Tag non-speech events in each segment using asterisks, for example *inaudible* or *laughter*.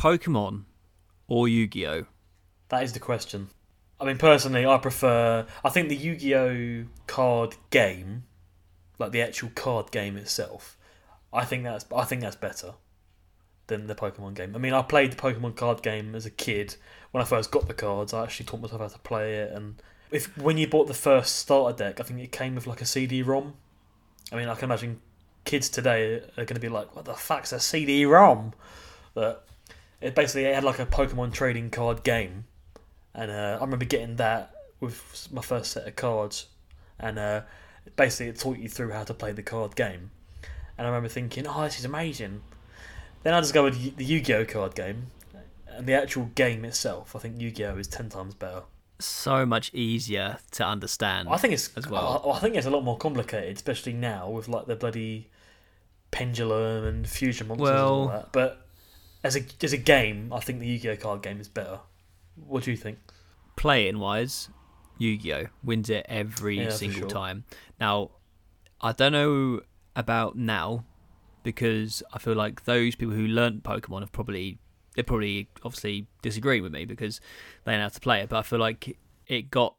Pokemon or Yu-Gi-Oh? That is the question. I mean, personally, I prefer. I think the Yu-Gi-Oh card game, like the actual card game itself, I think that's I think that's better than the Pokemon game. I mean, I played the Pokemon card game as a kid when I first got the cards. I actually taught myself how to play it, and if when you bought the first starter deck, I think it came with like a CD-ROM. I mean, I can imagine kids today are going to be like, "What the fuck's a CD-ROM?" But it basically it had like a Pokemon trading card game, and uh, I remember getting that with my first set of cards, and uh, basically it taught you through how to play the card game. And I remember thinking, "Oh, this is amazing." Then I discovered the Yu-Gi-Oh card game, and the actual game itself. I think Yu-Gi-Oh is ten times better. So much easier to understand. I think it's as well. I, I think it's a lot more complicated, especially now with like the bloody pendulum and fusion monsters and all Well- that. But as a as a game, I think the Yu-Gi-Oh card game is better. What do you think? Playing wise, Yu-Gi-Oh wins it every Yeah, single sure. time. Now, I don't know about now because I feel like those people who learnt Pokemon have probably they probably obviously disagree with me because they know how to play it. But I feel like it got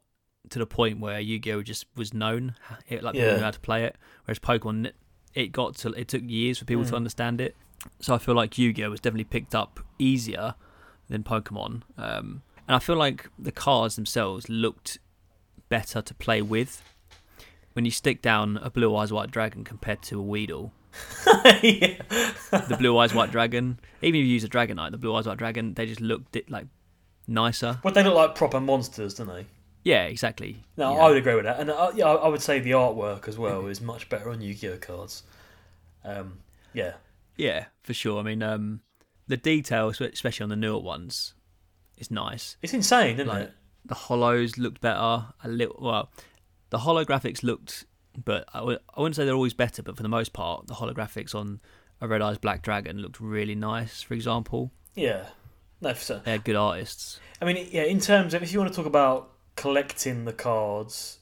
to the point where Yu-Gi-Oh just was known, it, like people Yeah. knew how to play it. Whereas Pokemon, it got to it took years for people to Mm. understand it. So I feel like Yu-Gi-Oh was definitely picked up easier than Pokemon. Um, and I feel like the cards themselves looked better to play with. When you stick down a blue eyes white dragon compared to a Weedle, *laughs* yeah. the blue eyes white dragon, even if you use a Dragonite, the blue eyes white dragon, they just looked like nicer. But they look like proper monsters, don't they? Yeah, exactly. No, Yeah. I would agree with that, and uh, yeah, I I would say the artwork as well is much better on Yu-Gi-Oh cards. Um, yeah, Yeah, for sure. I mean, um, the details, especially on the newer ones, is nice. it's insane, isn't Like it? the holos looked better. A little well, the holographics looked, but I w- I wouldn't say they're always better. But for the most part, the holographics on a Red Eyes Black Dragon looked really nice. For example, Yeah, no, for certain. They're good artists. I mean, yeah, in terms of if you want to talk about collecting the cards,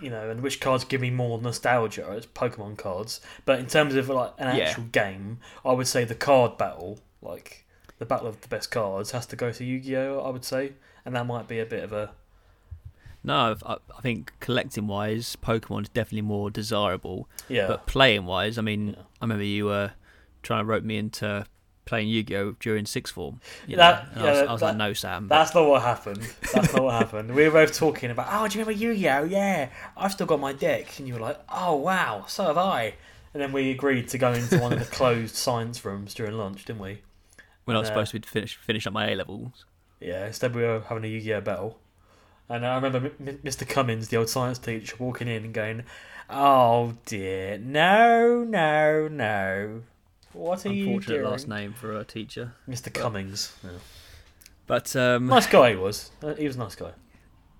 you know, and which cards give me more nostalgia, it's Pokemon cards. But in terms of like an Yeah. actual game, I would say the card battle, like the battle of the best cards, has to go to Yu-Gi-Oh. I would say, and that might be a bit of a No, I, I think collecting wise, Pokemon is definitely more desirable. yeah. But playing wise, I mean, Yeah. I remember you were trying to rope me into playing Yu-Gi-Oh during sixth form. You That- and I was, I was that- like, no, Sam. but- That's not what happened. That's not what happened. We were both talking about, oh, do you remember Yu-Gi-Oh? Yeah, I've still got my deck. And you were like, oh, wow, so have I. And then we agreed to go into one of the *laughs* closed science rooms during lunch, didn't we? when I was uh, supposed to be finish finish up my A levels. Yeah, instead we were having a Yu-Gi-Oh battle. And I remember Mr. Cummins, the old science teacher, walking in and going, oh, dear, no, no, no. What are you Unfortunate doing? last name for a teacher. Mr. Cummings. Yeah. But um, Nice guy he was. Uh, He was a nice guy.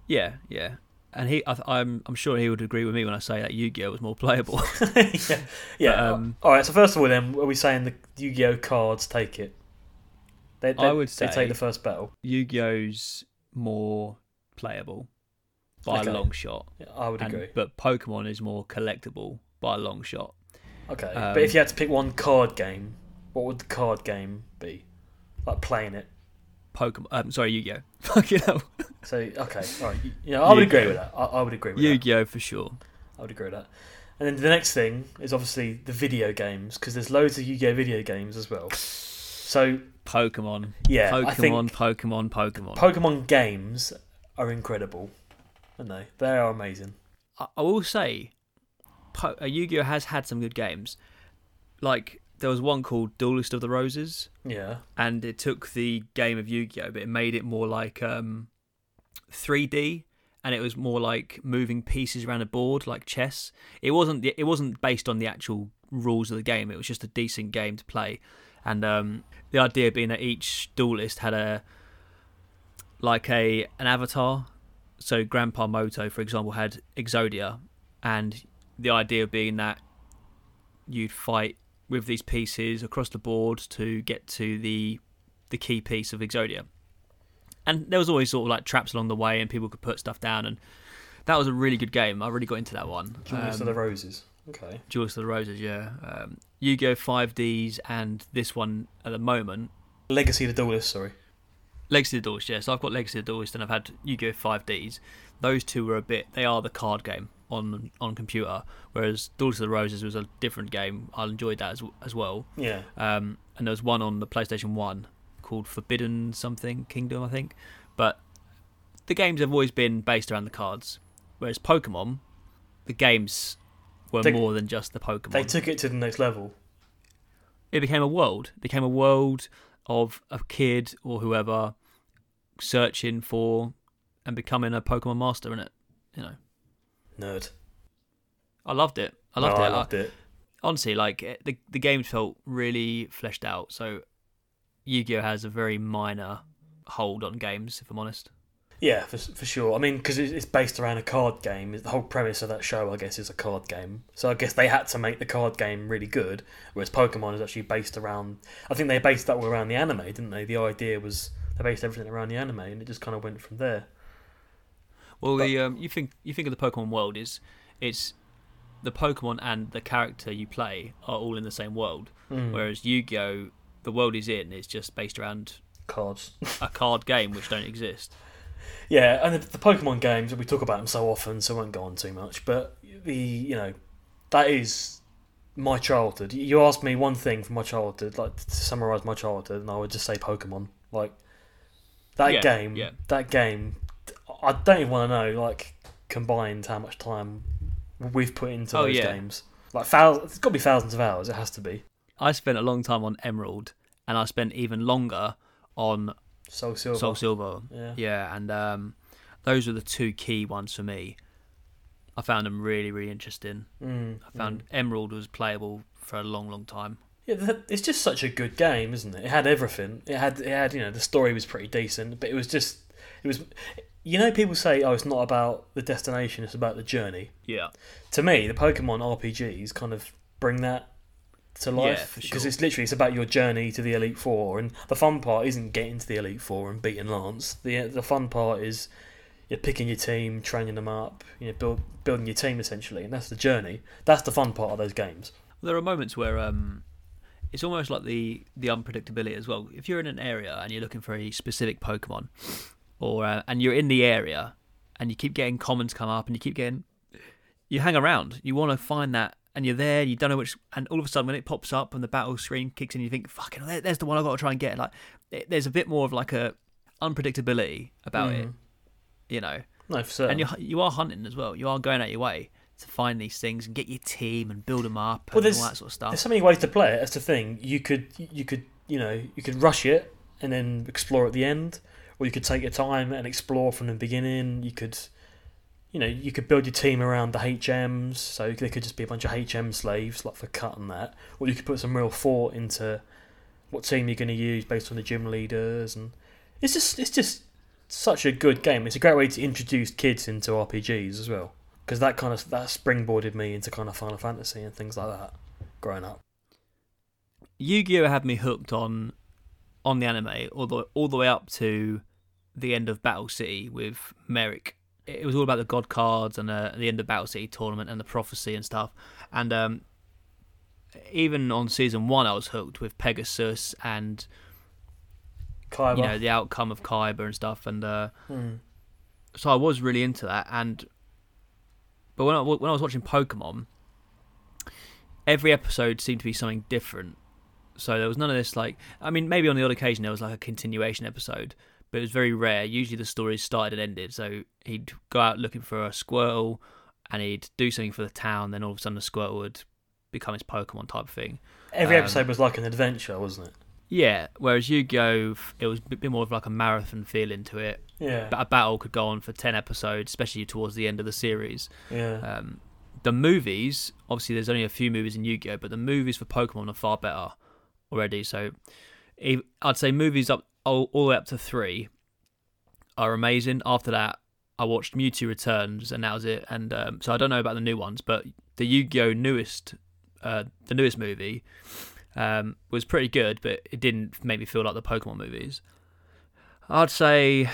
yeah, yeah, and he, I, I'm, I'm sure he would agree with me when I say that Yu-Gi-Oh was more playable. *laughs* yeah. Yeah. um, all right. So first of all, then, are we saying the Yu-Gi-Oh cards take it? They, they, I would they say- take the first battle. Yu-Gi-Oh's more playable by Okay. a long shot, Yeah, I would and, agree. but Pokemon is more collectible by a long shot. Okay. um, but if you had to pick one card game, what would the card game be? Like playing it. Pokemon, um, sorry, Yu-Gi-Oh. *laughs* Fucking hell, So okay, all right. Yeah, I would agree with that. I, I would agree with that. Yu-Gi-Oh for sure. I would agree with that. And then the next thing is obviously the video games because there's loads of Yu-Gi-Oh video games as well. So Pokemon, yeah, I Pokemon, think Pokemon, Pokemon. Pokemon games are incredible, aren't they? They are amazing. I, I will say, po- uh, Yu-Gi-Oh has had some good games. Like there was one called Duelist of the Roses, Yeah, and it took the game of Yu-Gi-Oh, but it made it more like um, 3D, and it was more like moving pieces around a board, like chess. It wasn't. the- It wasn't based on the actual rules of the game. It was just a decent game to play, and um, the idea being that each duelist had a like a an avatar. So Grandpa Muto, for example, had Exodia, and the idea being that you'd fight with these pieces across the board to get to the the key piece of Exodia. And there was always sort of like traps along the way, and people could put stuff down, and that was a really good game. I really got into that one. Jewels Um, of the Roses. Okay. Jewels of the Roses, yeah. Um, Yu-Gi-Oh! 5Ds and this one at the moment Legacy of the Duelist, sorry. Legacy of the Duelist, yeah. So I've got Legacy of the Duelist, and I've had Yu-Gi-Oh! 5Ds. Those two were a bit. They are the card game on on computer, whereas Duelist of the Roses was a different game. I enjoyed that as as well. Yeah. Um, and there was one on the PlayStation One called Forbidden something Kingdom, I think. But the games have always been based around the cards, whereas Pokemon, the games were They- more than just the Pokemon. They took it to the next level. it became a world. It became a world of a kid or whoever searching for and becoming a Pokemon master in it. You know, Nerd. I loved it. I No, oh, loved it. I I- loved it. honestly, like the the game felt really fleshed out. So Yu-Gi-Oh has a very minor hold on games, if I'm honest. Yeah, for, for sure. I mean, because it's based around a card game. The whole premise of that show, I guess, is a card game. So I guess they had to make the card game really good. Whereas Pokemon is actually based around. I think they based that all around the anime, didn't they? The idea was they based everything around the anime, and it just kind of went from there. Well, But- the um, you think you think of the Pokemon world is it's the Pokemon and the character you play are all in the same world, Mm. whereas Yu-Gi-Oh the world is in is just based around Cards. a card game which don't exist. *laughs* Yeah, and the, the Pokemon games we talk about them so often, so I won't go on too much. But the you know that is my childhood. You ask me one thing from my childhood, like to summarize my childhood, and I would just say Pokemon. Like that Yeah, game, yeah. that game. I don't even want to know like combined how much time we've put into Oh, those yeah. games. Like thousands, it's got to be thousands of hours. It has to be. I spent a long time on Emerald, and I spent even longer on Soul Silver. Soul Silver. Yeah. Yeah, and um, those were the two key ones for me. I found them really, really interesting. Mm, I found mm. Emerald was playable for a long, long time. Yeah, th- it's just such a good game, isn't it? It had everything. It had, it had, you know, the story was pretty decent, but it was just, it was, you know, people say, oh, it's not about the destination, it's about the journey. Yeah. To me, the Pokemon RPGs kind of bring that to life for because sure. it's literally it's about your journey to the Elite Four, and the fun part isn't getting to the Elite Four and beating Lance. the The fun part is you're picking your team, training them up, you know, build, building your team essentially, and that's the journey. That's the fun part of those games. There are moments where um, it's almost like the the unpredictability as well. If you're in an area and you're looking for a specific Pokemon, or uh, and you're in the area and you keep getting commons come up and you keep getting, you hang around. You want to find that, and you're there. You don't know which, and all of a sudden when it pops up and the battle screen kicks in, you think, "Fucking, there, there's the one I got to try and get." Like, it, there's a bit more of like a unpredictability about it, Mm. you know. No, for certain. And you you are hunting as well. You are going out your way to find these things and get your team and build them up Well, and all that sort of stuff. There's so many ways to play it. That's the thing. You could, you could, you know, you could rush it and then explore at the end, or you could take your time and explore from the beginning. You could, you know, you could build your team around the HMs, so they could just be a bunch of HM slaves, like for cutting that, or you could put some real thought into what team you're going to use based on the gym leaders, and it's just, it's just such a good game. It's a great way to introduce kids into RPGs as well, because that kind of that springboarded me into kind of Final Fantasy and things like that growing up. Yu-Gi-Oh had me hooked on on the anime all the all the way up to the end of Battle City with Marik. It was all about the god cards and uh, the end of Battle City tournament and the prophecy and stuff. And um, even on season one, I was hooked with Pegasus and Kaiba. you know the outcome of Kaiba and stuff. And uh, Hmm. so I was really into that. And but when I, when I was watching Pokemon, every episode seemed to be something different. So there was none of this like I mean maybe on the odd occasion there was like a continuation episode, but it was very rare. Usually the stories started and ended. So he'd go out looking for a squirrel and he'd do something for the town. Then all of a sudden the squirrel would become his Pokemon type thing. Every Um, episode was like an adventure, wasn't it? Yeah, whereas Yu-Gi-Oh, it was a bit more of like a marathon feeling to it. Yeah. But a battle could go on for ten episodes, especially towards the end of the series. Yeah. Um, the movies, obviously, there's only a few movies in Yu-Gi-Oh, but the movies for Pokemon are far better already. So, I'd say movies up all, all the way up to three are amazing. After that, I watched Mewtwo Returns, and that was it. And um, so I don't know about the new ones, but the Yu-Gi-Oh newest, uh, the newest movie, um, was pretty good, but it didn't make me feel like the Pokemon movies. I'd say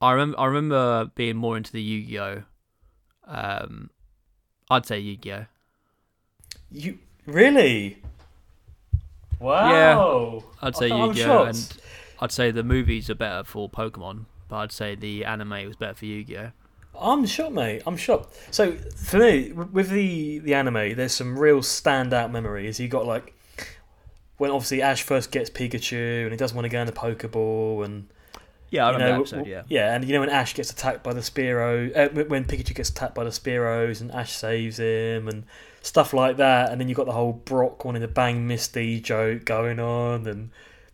I remember I remember being more into the Yu-Gi-Oh. Um, I'd say Yu-Gi-Oh. You really? Wow. Yeah, I'd say Yu-Gi-Oh, and I'd say the movies are better for Pokemon, but I'd say the anime was better for Yu-Gi-Oh. I'm shocked, mate. I'm shocked. So for me, with the the anime, there's some real standout memories. You got like when obviously Ash first gets Pikachu and he doesn't want to go in the Pokeball, and Yeah, I remember know, that episode. Yeah, yeah, and you know when Ash gets attacked by the Spearow, uh, when Pikachu gets attacked by the Spearows and Ash saves him and stuff like that, and then you've got the whole Brock wanting to bang Misty joke going on, and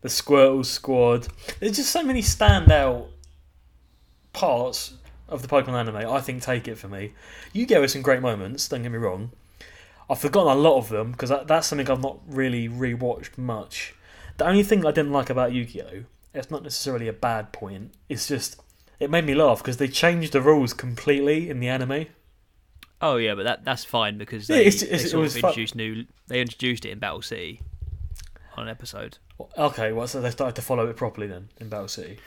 the Squirtle squad. There's just so many standout parts of the Pokemon anime. I think take it for me. You gave us some great moments. Don't get me wrong. I've forgotten a lot of them because that, that's something I've not really rewatched much. The only thing I didn't like about Yu-Gi-Oh, it's not necessarily a bad point. It's just it made me laugh because they changed the rules completely in the anime. Oh yeah, but that that's fine because Yeah, they, it's- they it's- it sort of introduced new. They introduced it in Battle City on an episode. Okay, well, so they started to follow it properly then in Battle City.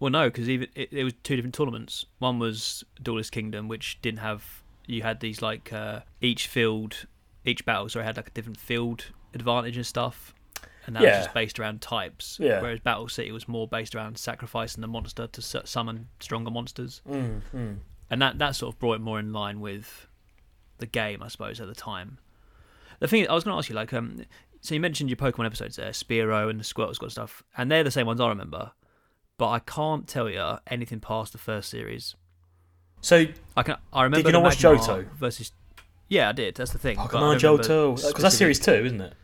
Well, no, because even it, it was two different tournaments. One was Duelist Kingdom, which didn't have. You had these like uh, each field, each battle, sorry, had like a different field advantage and stuff, and that Yeah. was just based around types. Yeah. Whereas Battle City was more based around sacrificing the monster to su- summon stronger monsters, Mm, mm. and that that sort of brought it more in line with the game, I suppose, at the time. The thing I was going to ask you, like, um, so you mentioned your Pokemon episodes there, Spearow and the Squirtle Squad stuff, and they're the same ones I remember, but I can't tell you anything past the first series. So I can. I remember. Did you not watch Johto? Versus. Yeah, I did. That's the thing. Pokemon Johto, because that's series two, isn't it?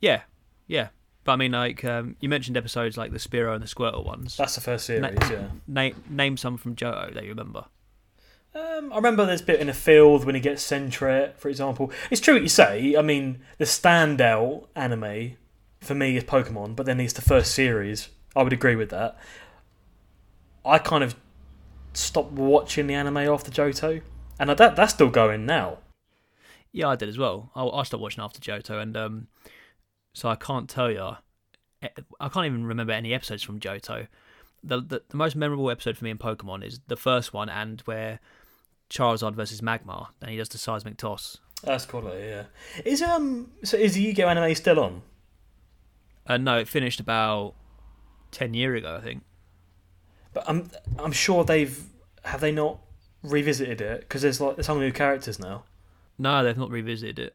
Yeah, yeah. But I mean, like um, you mentioned episodes like the Spearow and the Squirtle ones. That's the first Na- series. Yeah. Name name some from Johto that you remember. Um, I remember this bit in a field when he gets Sentret, for example. It's true what you say. I mean, the standout anime for me is Pokemon, but then it's the first series. I would agree with that. I kind of stopped watching the anime after Johto, and that that's still going now. Yeah, I did as well. I, I stopped watching after Johto, and um, so I can't tell you. I can't even remember any episodes from Johto. The, the the most memorable episode for me in Pokemon is the first one, and where Charizard versus Magmar, and he does the seismic toss. That's cool. Yeah. Is um so is the Yu-Gi-Oh anime still on? Uh, no, it finished about ten year ago, I think. But I'm I'm sure they've have they not revisited it because there's like there's some new characters now. No, they've not revisited it.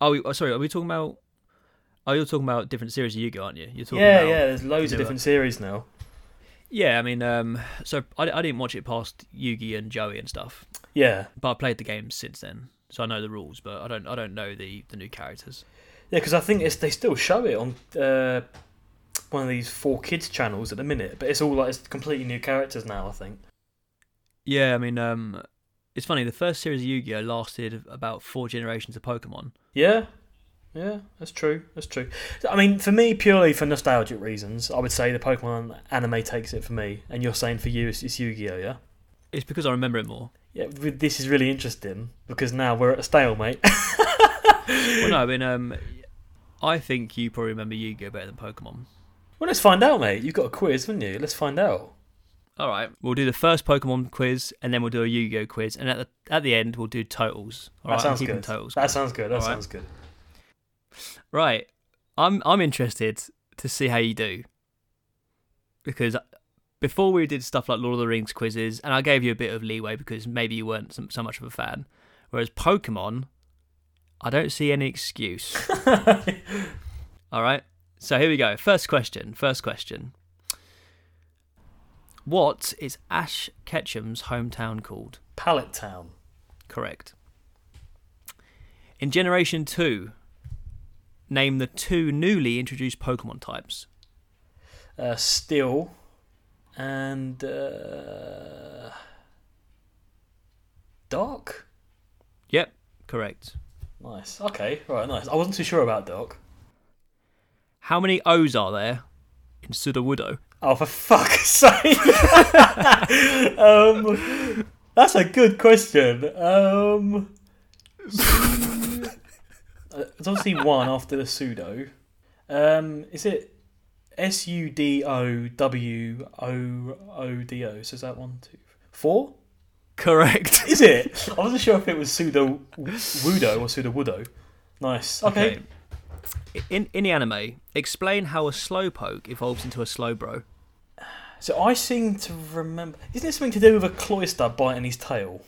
Oh, we- sorry. Are we talking about? Oh, you're talking about different series of Yu-Gi-Oh, aren't you? You're talking Yeah, about, yeah. There's loads of different series now. Yeah, I mean, um, so I, I didn't watch it past Yugi and Joey and stuff, Yeah, but I played the game since then, so I know the rules, but I don't I don't know the the new characters. yeah. Because I think it's they still show it on uh, one of these four kids channels at the minute, but it's all like it's completely new characters now. I think. Yeah, I mean, um, it's funny. The first series of Yu-Gi-Oh lasted about four generations of Pokemon. Yeah, yeah. That's true. That's true. I mean, for me, purely for nostalgic reasons, I would say the Pokemon anime takes it for me. And you're saying for you, it's, it's Yu-Gi-Oh, yeah. It's because I remember it more. Yeah, this is really interesting because now we're at a stalemate. *laughs* Well, no, I mean, um, I think you probably remember Yu-Gi-Oh better than Pokemon. well, let's find out, mate. You've got a quiz, haven't you? Let's find out. All right, we'll do the first Pokemon quiz, and then we'll do a Yu-Gi-Oh quiz, and at the at the end we'll do totals. All that right, sounds good. totals. That sounds good. That All right. sounds good. Right. I'm I'm interested to see how you do. Because before we did stuff like Lord of the Rings quizzes, and I gave you a bit of leeway because maybe you weren't so, so much of a fan. Whereas Pokemon, I don't see any excuse. *laughs* All right. So here we go. First question. First question. What is Ash Ketchum's hometown called? Pallet Town. Correct. In Generation 2, name the two newly introduced Pokemon types. Uh, Steel and uh, Dark. Yep, correct. Nice. Okay. Right. Nice. I wasn't too sure about Dark. How many O's are there in Sudowoodo? Oh, for fuck's *laughs* sake! um, that's a good question. Um, *laughs* uh, there's obviously one after the pseudo. Um, is it S U D O W O O D O? So is that one, two, four? Correct. Is it? *laughs* I wasn't sure if it was pseudo wudo or pseudo woodo. Nice. Okay. In in the anime, explain how a slowpoke evolves into a slowbro. So I seem to remember. Isn't it something to do with a Cloyster biting his tail?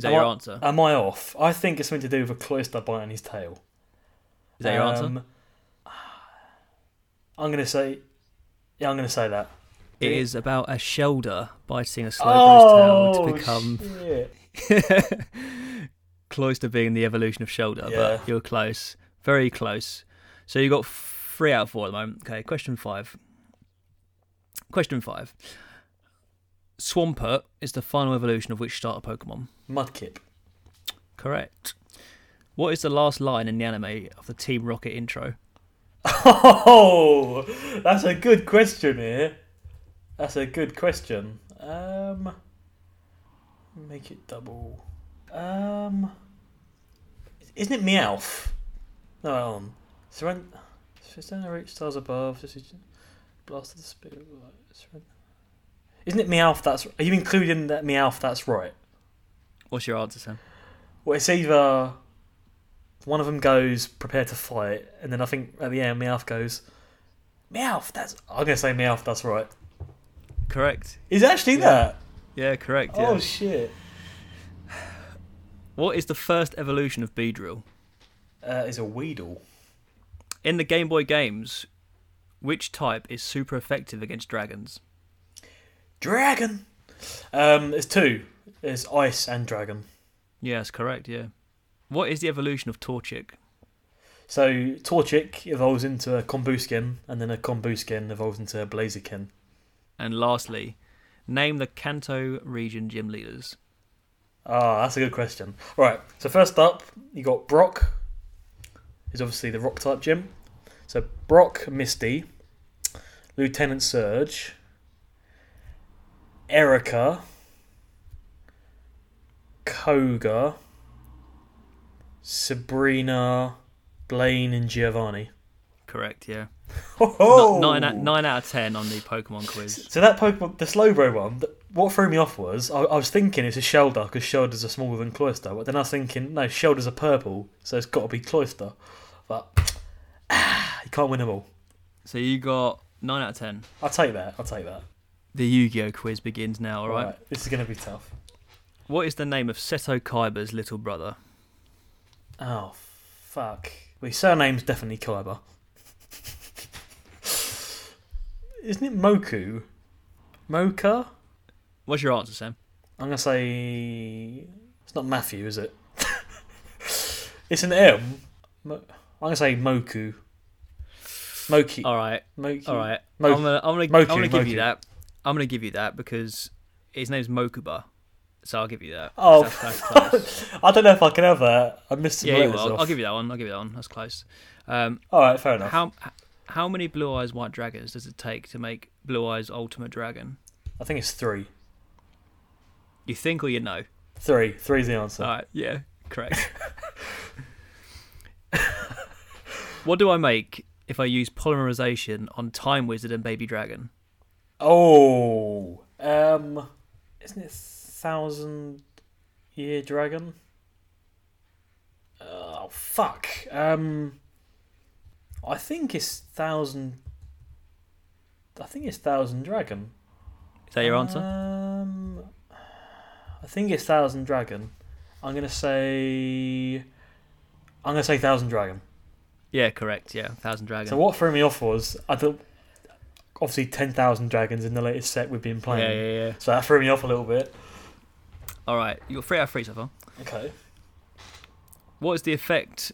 Is that Am your I- answer? Am I off? I think it's something to do with a Cloyster biting his tail. Is that your answer? Um, I'm gonna say. Yeah, I'm gonna say that. It is about a Shellder biting a slowbro's tail to become shit. *laughs* Cloyster being the evolution of Shellder, Yeah. but you're close, very close. So you got three out of four at the moment. Okay, question five. Question five. Swampert is the final evolution of which starter Pokemon? Mudkip. Correct. What is the last line in the anime of the Team Rocket intro? Oh, that's a good question here. That's a good question. Um, make it double. Um, isn't it Meowth? No, hold on. Surrender. Surrender reach stars above. This is blast of the spirit. Isn't it Meowth? That's. Are you including that Meowth? That's right. What's your answer, Sam? Well, it's either one of them goes prepare to fight, and then I think at the end Meowth goes Meowth. That's I'm gonna say Meowth. That's right. Correct. Is it actually that? Yeah, correct. Yeah. Oh shit! *sighs* what is the first evolution of Beedrill? Uh, it's a Weedle. In the Game Boy games, which type is super effective against dragons? Dragon. Um, there's two. There's Ice and Dragon. Yes, correct. Yeah. What is the evolution of Torchic? So Torchic evolves into a Combusken, and then a Combusken evolves into a Blaziken. And lastly, name the Kanto region gym leaders. Ah, that's a good question. Right. So first up, you got Brock. Is obviously the Rock type gym. So Brock, Misty, Lieutenant Surge, Erika, Koga, Sabrina, Blaine, and Giovanni. Correct. Yeah. Oh, Nine, out, nine out of ten on the Pokemon quiz. So that Pokemon, the Slowbro one, what threw me off was I, I was thinking it's a Shellder because Shellders are smaller than Cloyster, but then I was thinking no, Shellders are purple, so it's got to be Cloyster. But *clears throat* ah, you can't win them all. So you got nine out of ten. I'll take that. I'll take that. The Yu-Gi-Oh quiz begins now. All right. This is going to be tough. What is the name of Seto Kaiba's little brother? Oh fuck. Well, his surname's definitely Kaiba. Isn't it Moku? Moka? What's your answer, Sam? I'm gonna say it's not Matthew, is it? *laughs* it's an M. Mo- I'm gonna say Moku. Moki. All right. Moki. All right. Mo- I'm gonna, I'm gonna, Moku, I'm gonna give Moku. you that. I'm gonna give you that because his name's Mokuba, so I'll give you that. Oh, That's- that's *laughs* close. I don't know if I can that. I missed some yeah, you will. I'll give you that one. I'll give you that one. That's close. Um, All right, fair enough. how how many Blue Eyes White Dragons does it take to make Blue Eyes Ultimate Dragon? I think it's three. You think or you know? Three. Three's the answer. All right. Yeah. Correct. *laughs* *laughs* what do I make if I use polymerization on Time Wizard and Baby Dragon? Oh, um, isn't it thousand year dragon? Oh fuck. Um, I think it's thousand. I think it's thousand dragon. Is that your answer? Um, I think it's thousand dragon. I'm gonna say. I'm gonna say thousand dragon. Yeah, correct. Yeah, Thousand Dragon. So what threw me off was I thought obviously ten thousand dragons in the latest set we've been playing. yeah, yeah, yeah. So that threw me off a little bit. All right, you got three out of three so far. Okay. What is the effect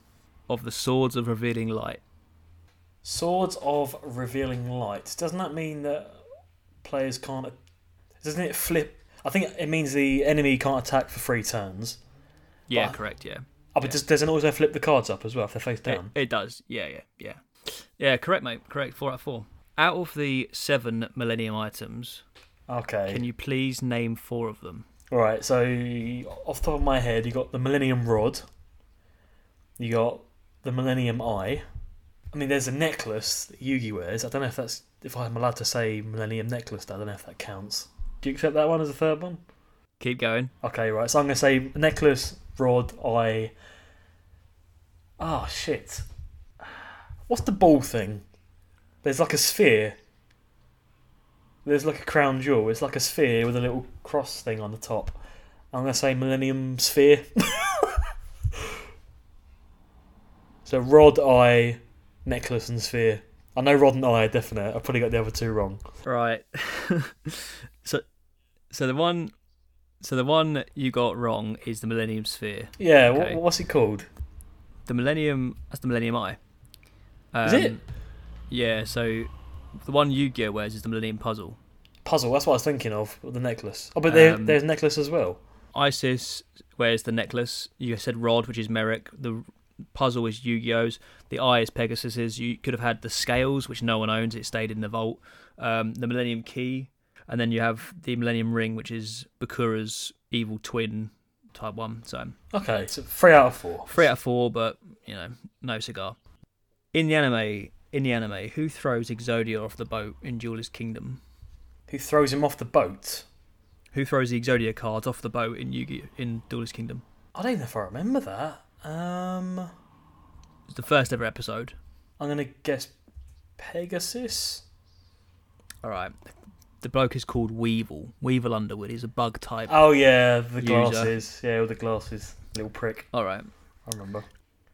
of the Swords of Revealing Light? Swords of revealing light. Doesn't that mean that players can't? Doesn't it flip? I think it means the enemy can't attack for three turns. Yeah, But- correct. Yeah, Oh, but does, doesn't it also flip the cards up as well if they're face it, down? it does. Yeah, yeah, yeah. Yeah, correct, mate. Correct. Four out of four. Out of the seven Millennium items, Okay. can you please name four of them? All right. So off the top of my head, you got the Millennium Rod. You got the Millennium Eye. I mean, there's a necklace that Yugi wears. I don't know if that's if I'm allowed to say Millennium Necklace. I don't know if that counts. Do you accept that one as a third one? Keep going. Okay, right. So I'm going to say necklace, rod, eye, Oh shit. What's the ball thing? There's like a sphere. There's like a crown jewel. It's like a sphere with a little cross thing on the top. I'm gonna say Millennium Sphere. *laughs* so rod, eye, necklace, and sphere. I know rod and eye are definite. I probably got the other two wrong. Right. *laughs* so, so the one, so the one you got wrong is the Millennium Sphere. Yeah. Okay. wh- what's it called? The Millennium. That's the Millennium Eye. Um, Is it? Yeah. So, the one Yu-Gi-Oh wears is the Millennium Puzzle. Puzzle. That's what I was thinking of. The necklace. Oh, but there, Um, there's necklace as well. Isis wears the necklace. You said Rod, which is Marik. The puzzle is Yu-Gi-Oh's. The eye is Pegasus's. You could have had the scales, which no one owns. It stayed in the vault. Um, the Millennium Key, and then you have the Millennium Ring, which is Bakura's evil twin type one. So Okay, so three out of four. three out of four, but you know, no cigar. In the anime, in the anime, who throws Exodia off the boat in Duelist Kingdom? Who throws him off the boat? Who throws the Exodia cards off the boat in Yu-Gi in Duelist Kingdom? I don't know if I remember that. Um, It's the first ever episode. I'm gonna guess Pegasus. All right. The bloke is called Weevil. Weevil Underwood. He's a bug type. Oh yeah, the User. glasses. Yeah, with the glasses. Little prick. All right. I remember.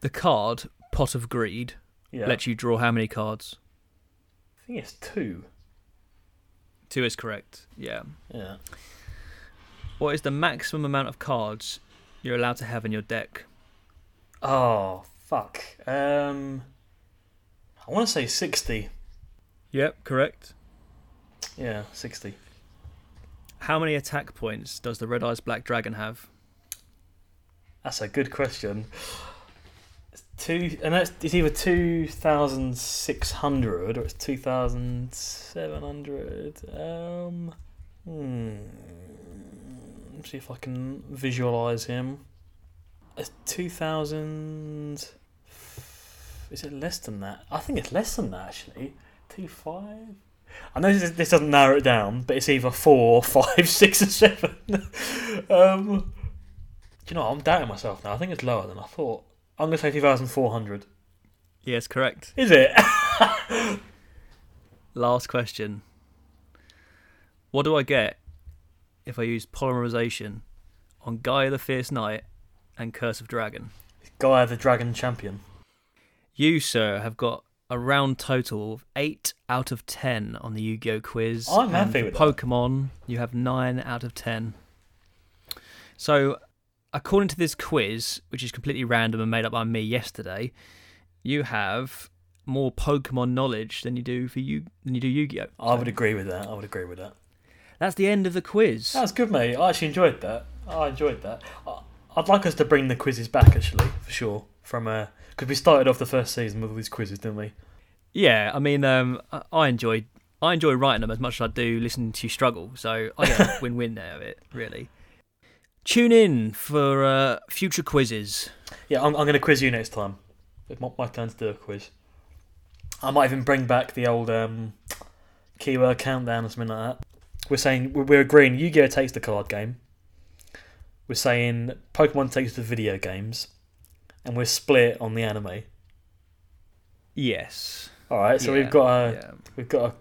The card Pot of Greed Yeah. lets you draw how many cards? I think it's two. Two is correct. Yeah. Yeah. What is the maximum amount of cards you're allowed to have in your deck? Oh fuck. Um, I want to say sixty. Yep, correct. Yeah, sixty. How many attack points does the Red Eyes Black Dragon have? That's a good question. Two, and that's it's either two thousand six hundred or it's two thousand seven hundred. Um, hmm. See if I can visualize him. It's two thousand. Is it less than that? I think it's less than that actually. Two five. I know this, this doesn't narrow it down, but it's either four, *laughs* five, six, or seven. *laughs* um, do you know? I'm doubting myself now. I think it's lower than I thought. I'm going to say 2,400. Yes, correct. Is it? *laughs* Last question. What do I get if I use polymerization on Gaia the Fierce Knight and Curse of Dragon? Gaia the Dragon Champion. You, sir, have got a round total of 8 out of 10 on the Yu Gi Oh! quiz. I'm happy with that. Pokemon, you have 9 out of 10. So, according to this quiz, which is completely random and made up by me yesterday, you have more Pokemon knowledge than you do for you than you do Yu Gi Oh! I would agree with that. I would agree with that. That's the end of the quiz. That was good, mate. I actually enjoyed that. I enjoyed that. I'd like us to bring the quizzes back, actually, for sure. From because we started off the first season with all these quizzes, didn't we? Yeah, I mean, um, I- enjoyed I enjoy writing them as much as I do listening to you struggle. So I get a *laughs* win-win out of it, really. Tune in for uh, future quizzes. Yeah, I'm, I'm going to quiz you next time. It's my, my turn to do a quiz. I might even bring back the old um, keyword countdown or something like that. We're saying we're, agreeing Yu-Gi-Oh takes the card game. We're saying Pokemon takes the video games, and we're split on the anime. Yes. All right, so Yeah, we've got a yeah. we've got a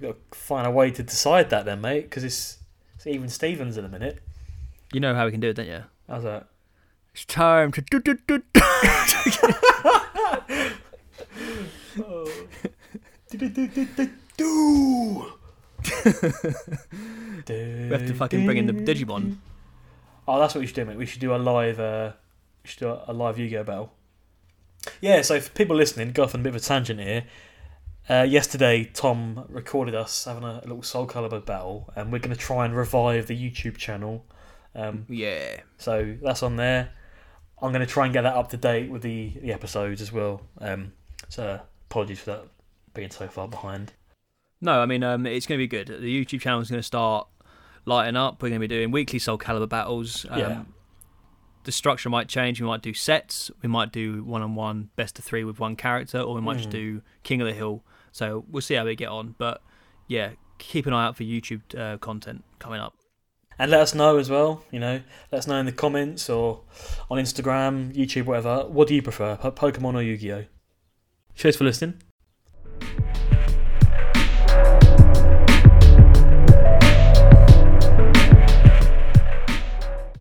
we've got to find a way to decide that then, mate, because it's, it's even Stevens in a minute. You know how we can do it, don't you? How's that? It's time to do do do. Do. Do. We have to fucking bring in the Digimon. Oh, that's what we should do, mate. We should do a live. Uh, we should do a, a live Yu-Gi-Oh battle. Yeah. So for people listening, go off on a bit of a tangent here. Uh, yesterday, Tom recorded us having a, a little Soul Calibur battle, and we're going to try and revive the YouTube channel. Um, Yeah. so that's on there. I'm going to try and get that up to date with the, the episodes as well. Um, so apologies for that being so far behind. No, I mean, um, it's going to be good. The YouTube channel is going to start lighting up. We're going to be doing weekly Soul Calibur battles. Um, Yeah. The structure might change. We might do sets. We might do one-on-one best of three with one character, or we might just Mm. do King of the Hill. So we'll see how we get on. But yeah, keep an eye out for YouTube uh, content coming up and let us know as well. You know, let us know in the comments or on Instagram, YouTube, whatever. What do you prefer, Pokemon or Yu Gi Oh? Cheers for listening.